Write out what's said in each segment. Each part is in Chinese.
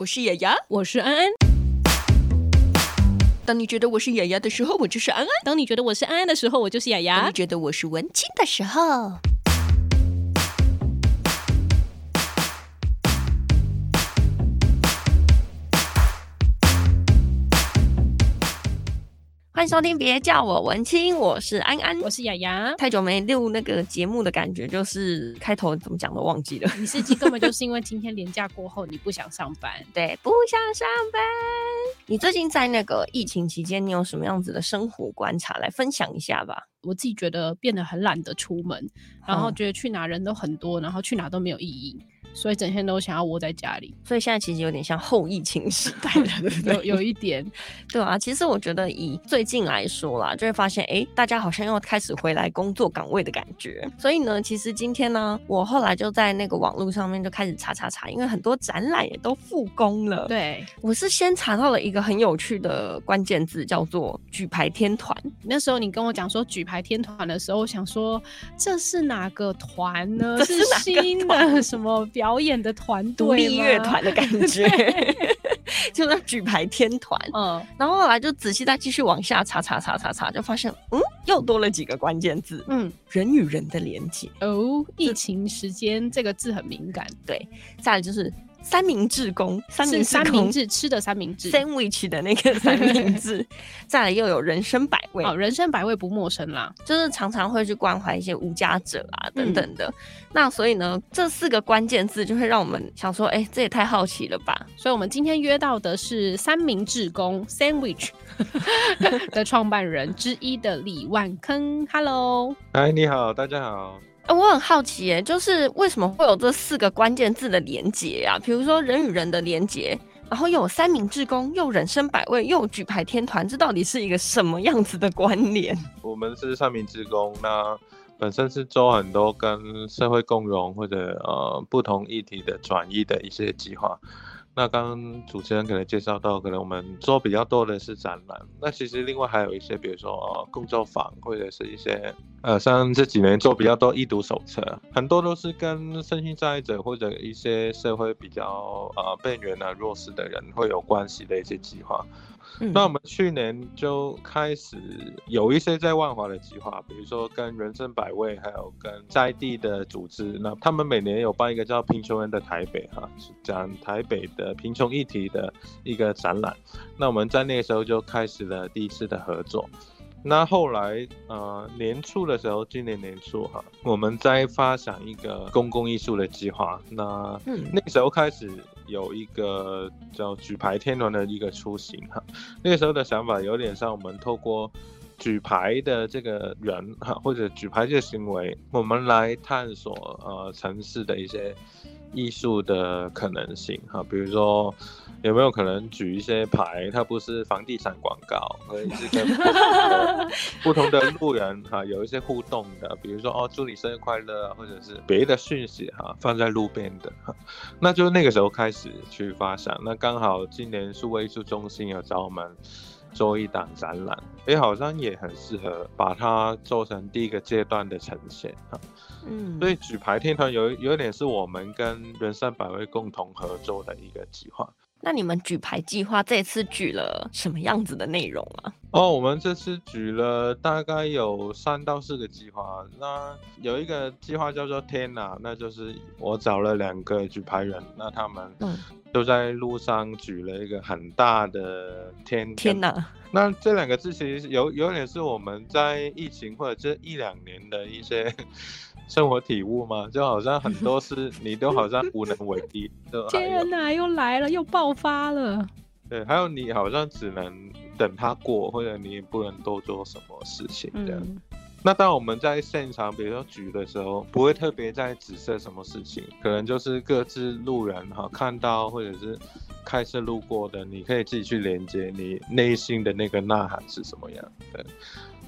我是雅雅，我是安安。当你觉得我是雅雅的时候，我就是安安；当你觉得我是安安的时候，我就是雅雅；当你觉得我是文青的时候。欢迎收听，别叫我文青，我是安安，我是雅雅。太久没录那个节目的感觉，就是开头怎么讲都忘记了。你是根本就是因为今天连假过后，你不想上班，对，不想上班。你最近在那个疫情期间，你有什么样子的生活观察来分享一下吧？我自己觉得变得很懒得出门，然后觉得去哪人都很多，然后去哪都没有意义。所以整天都想要窝在家里，所以现在其实有点像后疫情时代了，对不对？有有一点，对啊。其实我觉得以最近来说啦，就会发现，哎、欸，大家好像又开始回来工作岗位的感觉。所以呢，其实今天呢，我后来就在那个网络上面就开始查查查，因为很多展览也都复工了。对，我是先查到了一个很有趣的关键字，叫做“举牌天团”。那时候你跟我讲说“举牌天团”的时候，我想说这是哪个团呢？这是新的什么？表演的团队，独立乐团的感觉，就那举牌天团。嗯，然后后来就仔细再继续往下查查查查查，就发现，嗯，又多了几个关键字。嗯，人与人的连接。哦，疫情时间这个字很敏感。对，再来就是。三明治工，三明治，三明治吃的三明治，sandwich 的那个三明治，再来又有人生百味。哦，人生百味不陌生啦，就是常常会去关怀一些无家者啊等等的。嗯、那所以呢，这四个关键字就会让我们想说，哎、欸，这也太好奇了吧？所以我们今天约到的是三明治工 sandwich 的创办人之一的李万坑，Hello，嗨，你好，大家好。我很好奇，哎，就是为什么会有这四个关键字的连结呀？比如说人与人的连结，然后又有三明治工，又人生百味，又举牌天团，这到底是一个什么样子的关联？我们是三明治工，那本身是做很多跟社会共融或者呃不同议题的转移的一些计划。那刚刚主持人可能介绍到，可能我们做比较多的是展览。那其实另外还有一些，比如说呃工作坊，或者是一些呃像这几年做比较多易读手册，很多都是跟身心障碍者或者一些社会比较呃边缘啊弱势的人会有关系的一些计划。嗯、那我们去年就开始有一些在万华的计划，比如说跟人生百味，还有跟在地的组织，那他们每年有办一个叫“贫穷人的台北”哈，是讲台北的贫穷议题的一个展览。那我们在那个时候就开始了第一次的合作。那后来呃年初的时候，今年年初哈，我们在发想一个公共艺术的计划。那那个时候开始。有一个叫举牌天团的一个出行哈，那个时候的想法有点像我们透过举牌的这个人哈，或者举牌这个行为，我们来探索呃城市的一些艺术的可能性哈，比如说。有没有可能举一些牌？它不是房地产广告，可以是跟不同的，不同的路人哈有一些互动的，比如说哦，祝你生日快乐，或者是别的讯息哈，放在路边的哈，那就那个时候开始去发想。那刚好今年数位艺术中心有找我们做一档展览，哎，好像也很适合把它做成第一个阶段的呈现哈。嗯，所以举牌天团有有点是我们跟人生百味共同合作的一个计划。那你们举牌计划这次举了什么样子的内容啊？哦，我们这次举了大概有三到四个计划。那有一个计划叫做“天呐”，那就是我找了两个举牌人，那他们都在路上举了一个很大的天“天”天呐。那这两个字其实有有点是我们在疫情或者这一两年的一些。生活体悟吗？就好像很多事你都好像无能为力。天哪，又来了，又爆发了。对，还有你好像只能等它过，或者你也不能多做什么事情这样。嗯、那当我们在现场，比如说举的时候，不会特别在指涉什么事情，可能就是各自路人哈看到或者是开车路过的，你可以自己去连接你内心的那个呐喊是什么样。对。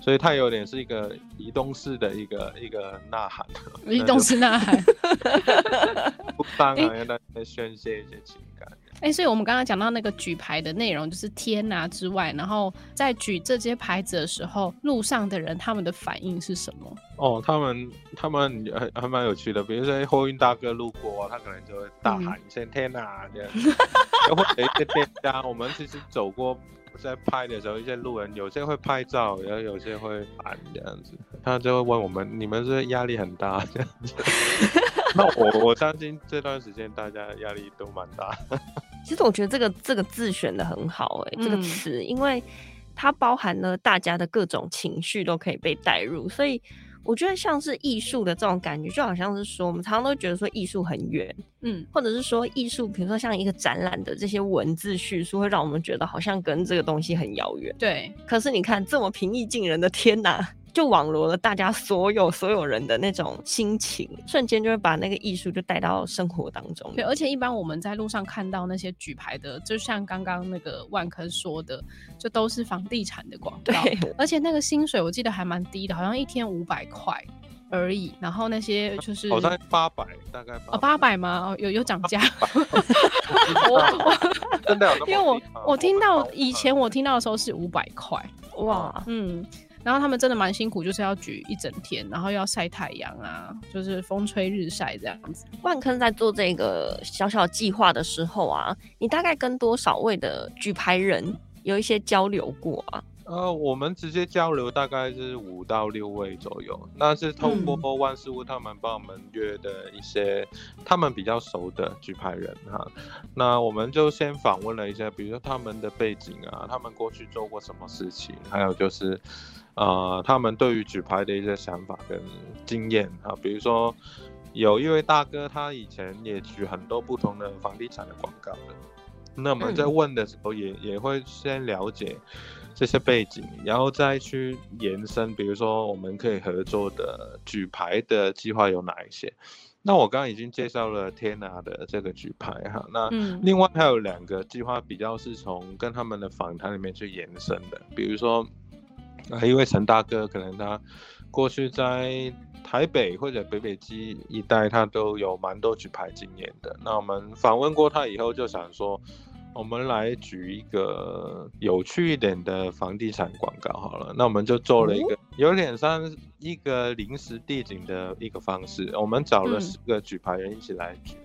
所以它有点是一个移动式的一个一个呐喊，移动式呐喊，不当啊，让大家宣泄一些情感。哎、欸，所以我们刚刚讲到那个举牌的内容，就是天啊之外，然后在举这些牌子的时候，路上的人他们的反应是什么？哦，他们他们还还蛮有趣的，比如说货运大哥路过，他可能就会大喊一声“天啊”这样，或者一些店家，我们其实走过。在拍的时候，一些路人有些会拍照，然后有些会喊这样子，他就会问我们：“你们是压力很大？”这样子。那我我相信这段时间大家压力都蛮大。其实我觉得这个这个字选的很好，欸，哎，这个词，因为它包含了大家的各种情绪都可以被带入，所以。我觉得像是艺术的这种感觉，就好像是说，我们常常都觉得说艺术很远，嗯，或者是说艺术，比如说像一个展览的这些文字叙述，会让我们觉得好像跟这个东西很遥远。对，可是你看这么平易近人的天哪！就网罗了大家所有所有人的那种心情，瞬间就会把那个艺术就带到生活当中。对，而且一般我们在路上看到那些举牌的，就像刚刚那个万科说的，就都是房地产的广告。对，而且那个薪水我记得还蛮低的，好像一天五百块而已。然后那些就是好像八百，大概哦八百吗？哦有有涨价。真的？因为我我听到以前我听到的时候是五百块。哇，嗯。然后他们真的蛮辛苦，就是要举一整天，然后要晒太阳啊，就是风吹日晒这样子。万坑在做这个小小计划的时候啊，你大概跟多少位的举牌人有一些交流过啊？呃，我们直接交流大概是五到六位左右，那是透过万事屋他们帮我们约的一些他们比较熟的举牌人哈。那我们就先访问了一下，比如说他们的背景啊，他们过去做过什么事情，还有就是。呃，他们对于举牌的一些想法跟经验啊，比如说有一位大哥，他以前也举很多不同的房地产的广告的。那我们在问的时候也，也、嗯、也会先了解这些背景，然后再去延伸，比如说我们可以合作的举牌的计划有哪一些？那我刚刚已经介绍了天拿的这个举牌哈，那另外还有两个计划比较是从跟他们的访谈里面去延伸的，比如说。啊，因为陈大哥可能他过去在台北或者北北基一带，他都有蛮多举牌经验的。那我们访问过他以后，就想说，我们来举一个有趣一点的房地产广告好了。那我们就做了一个有点像一个临时地景的一个方式。我们找了十个举牌人一起来举，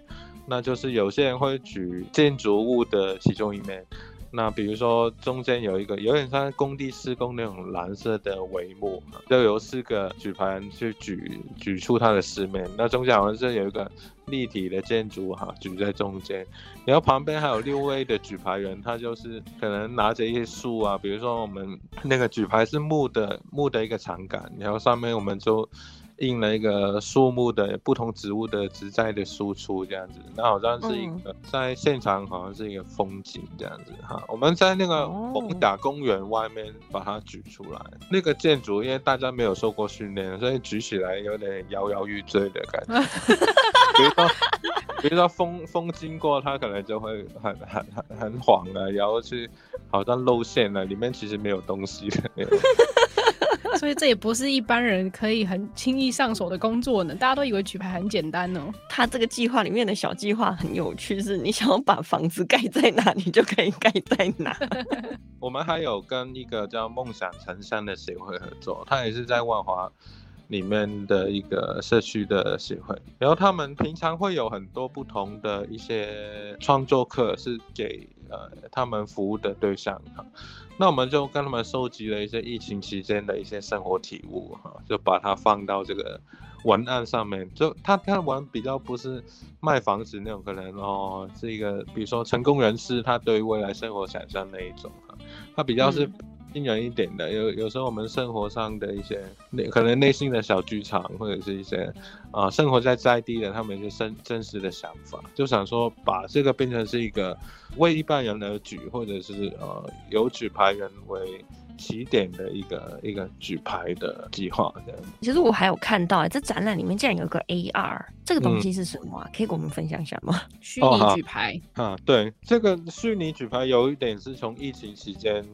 那就是有些人会举建筑物的其中一面。那比如说中间有一个有点像工地施工那种蓝色的帷幕，就由四个举牌人去举举出它的四面。那中间好像是有一个立体的建筑哈，举在中间，然后旁边还有六位的举牌人，他就是可能拿着一些树啊，比如说我们那个举牌是木的木的一个长杆，然后上面我们就。印了一个树木的不同植物的植栽的输出这样子，那好像是一个在现场好像是一个风景这样子哈。我们在那个逢甲公园外面把它举出来，那个建筑因为大家没有受过训练，所以举起来有点摇摇欲坠的感觉。比如说，比如说风风经过，它可能就会很很很很晃啊，然后去好像露馅了，里面其实没有东西的。所以这也不是一般人可以很轻易上手的工作呢。大家都以为举牌很简单哦。他这个计划里面的小计划很有趣，是你想要把房子盖在哪，你就可以盖在哪。我们还有跟一个叫梦想成山的协会合作，他也是在万华里面的一个社区的协会。然后他们平常会有很多不同的一些创作课，是给呃他们服务的对象哈。那我们就跟他们收集了一些疫情期间的一些生活体悟，哈，就把它放到这个文案上面。就他他玩比较不是卖房子那种，可能哦是一个，比如说成功人士他对未来生活想象那一种，哈，他比较是。惊人一点的，有有时候我们生活上的一些内可能内心的小剧场，或者是一些啊、呃、生活在在地的他们一些真真实的想法，就想说把这个变成是一个为一般人而举，或者是呃有举牌人为起点的一个一个举牌的计划。这样。其实我还有看到，哎，这展览里面竟然有个 AR，这个东西是什么、啊？嗯、可以跟我们分享一下吗？虚拟举牌、哦、啊，对，这个虚拟举牌有一点是从疫情期间。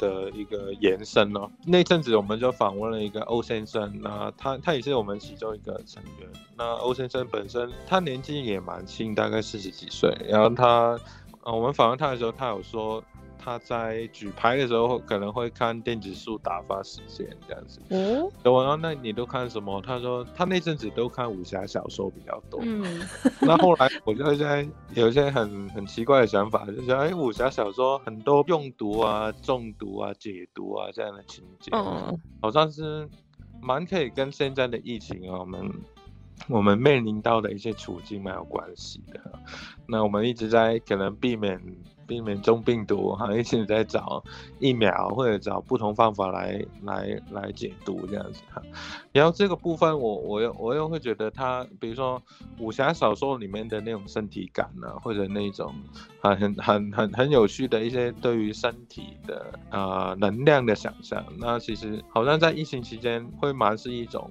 的一个延伸、哦，那阵子我们就访问了一个欧先生，那他他也是我们其中一个成员。那欧先生本身他年纪也蛮轻，大概四十几岁，然后他呃，我们访问他的时候，他有说。他在举牌的时候可能会看电子书打发时间这样子。哦，我说那你都看什么？他说他那阵子都看武侠小说比较多。嗯，那后来我就现在有一些很很奇怪的想法，就是哎，武侠小说很多用毒啊、中毒啊、解毒啊这样的情节，嗯，好像是蛮可以跟现在的疫情啊，我们我们面临到的一些处境蛮有关系的。那我们一直在可能避免。避免中病毒，哈，一直在找疫苗或者找不同方法来来来解毒这样子哈。然后这个部分我，我又我又会觉得它，比如说武侠小说里面的那种身体感呢、啊，或者那种很很很很很有趣的一些对于身体的啊、能量的想象，那其实好像在疫情期间会蛮是一种。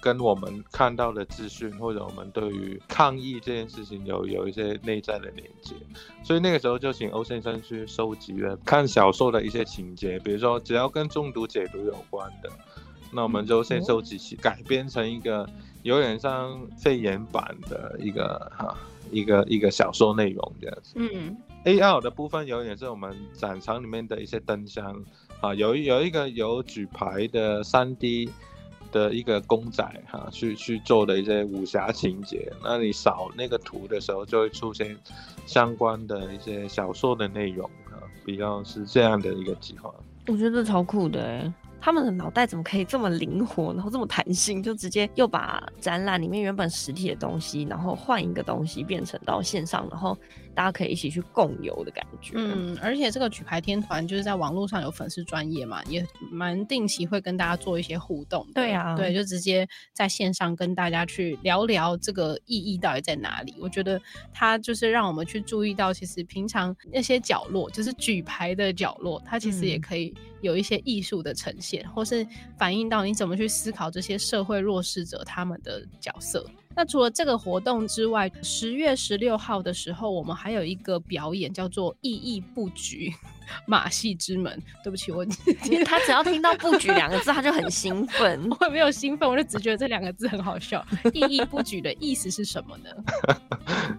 跟我们看到的资讯，或者我们对于抗疫这件事情有有一些内在的连接，所以那个时候就请欧先生去收集了看小说的一些情节，比如说只要跟中毒解毒有关的，那我们就先收集起，改编成一个有点像肺炎版的一个 哈一个一个小说内容这样子。嗯，AR 的部分有点是我们展场里面的一些灯箱啊，有有一个有举牌的 3D。的一个公仔哈，去去做的一些武侠情节，那你扫那个图的时候，就会出现相关的一些小说的内容啊，比较是这样的一个计划。我觉得超酷的哎。他们的脑袋怎么可以这么灵活，然后这么弹性，就直接又把展览里面原本实体的东西，然后换一个东西变成到线上，然后大家可以一起去共游的感觉。嗯，而且这个举牌天团就是在网络上有粉丝专业嘛，也蛮定期会跟大家做一些互动。对啊，对，就直接在线上跟大家去聊聊这个意义到底在哪里。我觉得它就是让我们去注意到，其实平常那些角落，就是举牌的角落，它其实也可以有一些艺术的呈现。或是反映到你怎么去思考这些社会弱势者他们的角色。那除了这个活动之外，十月十六号的时候，我们还有一个表演叫做“意义布局”。马戏之门，对不起，我 他只要听到“布局”两个字，他就很兴奋。我也没有兴奋，我就只觉得这两个字很好笑。意义不举的意思是什么呢？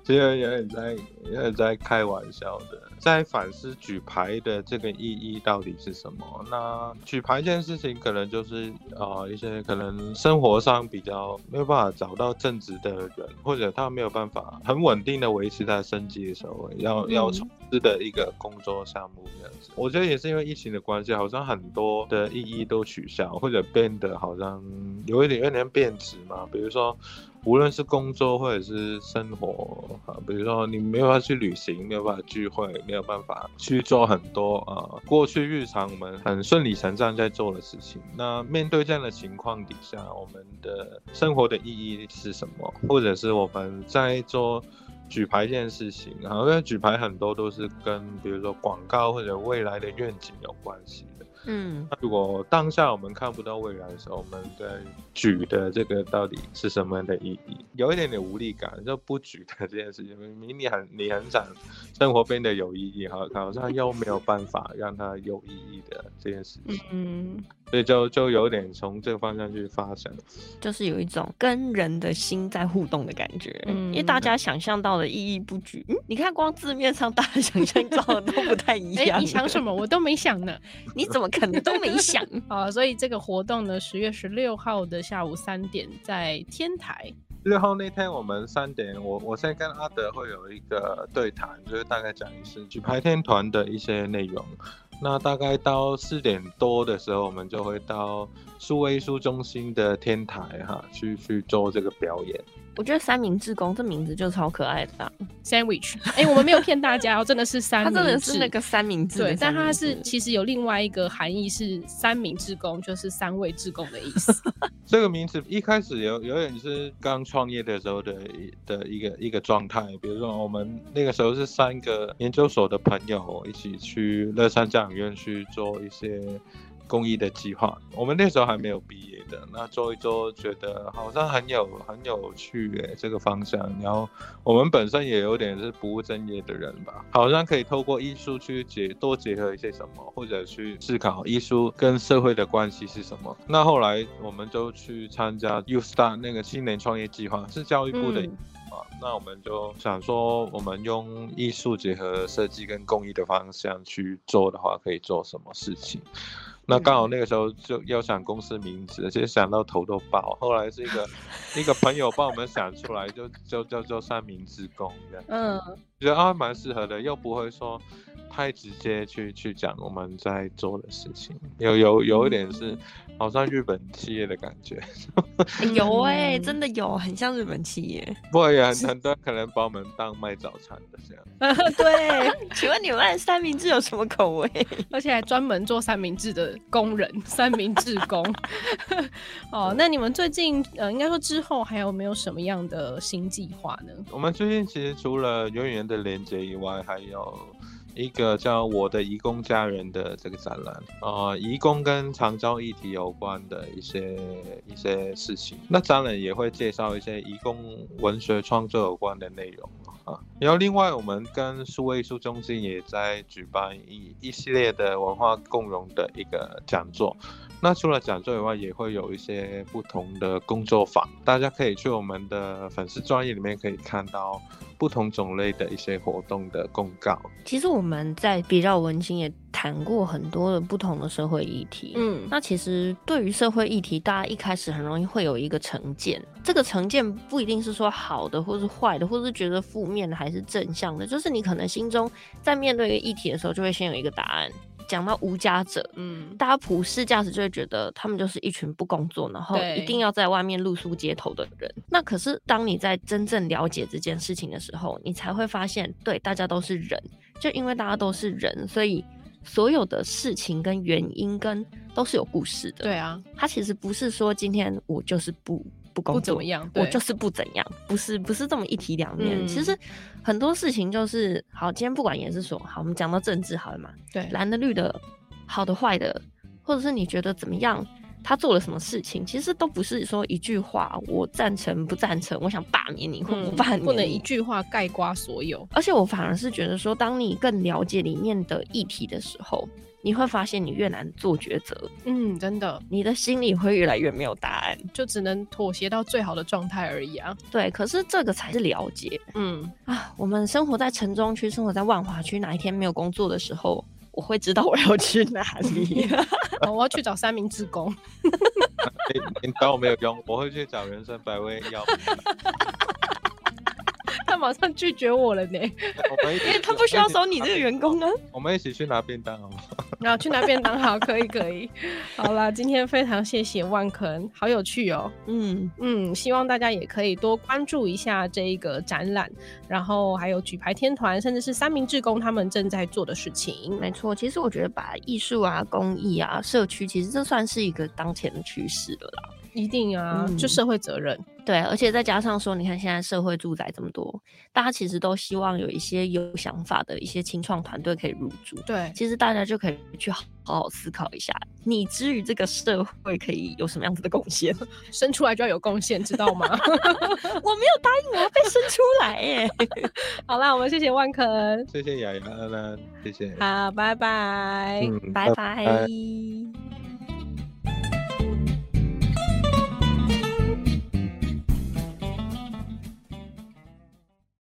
其实有点在有点在开玩笑的，在反思举牌的这个意义到底是什么。那举牌这件事情，可能就是啊、呃、一些可能生活上比较没有办法找到正职的人，或者他没有办法很稳定的维持他的生计的时候，要要从的一个工作项目这样子。我觉得也是因为疫情的关系，好像很多的意义都取消，或者变得好像有一点有点变质嘛。比如说，无论是工作或者是生活啊，比如说你没有办法去旅行，没有办法聚会，没有办法去做很多啊过去日常我们很顺理成章在做的事情。那面对这样的情况底下，我们的生活的意义是什么？或者是我们在做？举牌这件事情，然后因为举牌很多都是跟比如说广告或者未来的愿景有关系的。嗯，那如果当下我们看不到未来的时候，我们在举的这个到底是什么样的意义？有一点点无力感，就不举的这件事情，明明你很你很想生活变得有意义，好，好像又没有办法让它有意义的这件事情。嗯。所以就就有点从这个方向去发展，就是有一种跟人的心在互动的感觉。嗯，因为大家想象到的意义不举，嗯，你看光字面上 大家想象到的都不太一样。欸，你想什么？我都没想呢。你怎么可能都没想？啊，所以这个活动呢，十月十六号的下午三点在天台。六号那天我们三点，我我先跟阿德会有一个对谈，就是大概讲一次举牌天团的一些内容。那大概到四点多的时候，我们就会到数位艺术中心的天台哈，去去做这个表演。我觉得三明治工这名字就超可爱的，sandwich。哎、欸，我们没有骗大家哦，真的是三明治，它真的是那个三明治。对，但它是其实有另外一个含义，是三明治工，就是三位志工的意思。这个名字一开始有有点是刚创业的时候的的一个一个状态，比如说我们那个时候是三个研究所的朋友一起去乐山教养院去做一些。公益的计划，我们那时候还没有毕业的，那做一做，觉得好像很有很有趣诶，这个方向。然后我们本身也有点是不务正业的人吧，好像可以透过艺术去结多结合一些什么，或者去思考艺术跟社会的关系是什么。那后来我们就去参加 U Star 那个青年创业计划，是教育部的。嗯，那我们就想说，我们用艺术结合设计跟公益的方向去做的话，可以做什么事情？那刚好那个时候就要想公司名字，而且想到头都爆。后来是一个 一个朋友帮我们想出来，就就叫做三明治工这样。嗯，觉得啊蛮适合的，又不会说。太直接去去讲我们在做的事情，有有有一点是好像日本企业的感觉，有 哎、欸，真的有，很像日本企业。不会很很多可能把我们当卖早餐的这样。对，请问你们卖三明治有什么口味？而且还专门做三明治的工人，三明治工。哦，那你们最近呃，应该说之后还有没有什么样的新计划呢？我们最近其实除了永远的连接以外，还有。一个叫我的移工家人的这个展览，呃，移工跟长照议题有关的一些一些事情。那展览也会介绍一些移工文学创作有关的内容啊。然后另外，我们跟数位艺术中心也在举办一一系列的文化共融的一个讲座。那除了讲座以外，也会有一些不同的工作坊，大家可以去我们的粉丝专页里面可以看到。不同种类的一些活动的公告。其实我们在比较文青也谈过很多的不同的社会议题。嗯，那其实对于社会议题，大家一开始很容易会有一个成见。这个成见不一定是说好的，或是坏的，或是觉得负面的，还是正向的。就是你可能心中在面对一个议题的时候，就会先有一个答案。讲到无家者，嗯，大家普世价值就会觉得他们就是一群不工作，然后一定要在外面露宿街头的人。那可是当你在真正了解这件事情的时候，你才会发现，对，大家都是人，就因为大家都是人，所以所有的事情跟原因跟都是有故事的。对啊，他其实不是说今天我就是不。不工作不怎么样，我就是不怎样，不是不是这么一体两面。嗯、其实很多事情就是好，今天不管也是说好，我们讲到政治好了嘛，对，蓝的绿的，好的坏的，或者是你觉得怎么样，他做了什么事情，其实都不是说一句话，我赞成不赞成，我想罢免你或不罢免你，不能一句话概括所有。而且我反而是觉得说，当你更了解里面的议题的时候。你会发现你越难做抉择，嗯，真的，你的心里会越来越没有答案，就只能妥协到最好的状态而已啊。对，可是这个才是了解。嗯啊，我们生活在城中区，生活在万华区，哪一天没有工作的时候，我会知道我要去哪里。我要去找三明治工。你找我没有用，我会去找人生百味药。他马上拒绝我了呢，因为他不需要收你这个员工啊。我们一起去拿便当好吗？然后去拿便当好，可以可以。好啦，今天非常谢谢万肯，好有趣哦。嗯嗯，希望大家也可以多关注一下这一个展览，然后还有举牌天团，甚至是三明治工他们正在做的事情。没错，其实我觉得把艺术啊、公益啊、社区，其实这算是一个当前的趋势了啦。一定啊，嗯、就社会责任。对，而且再加上说，你看现在社会住宅这么多，大家其实都希望有一些有想法的一些清创团队可以入驻。对，其实大家就可以去好好思考一下，你之于这个社会可以有什么样子的贡献？生出来就要有贡献，知道吗？我没有答应我要被生出来耶。好啦，我们谢谢万肯，谢谢雅雅、安安，谢谢。好，拜拜，嗯，拜拜。拜拜。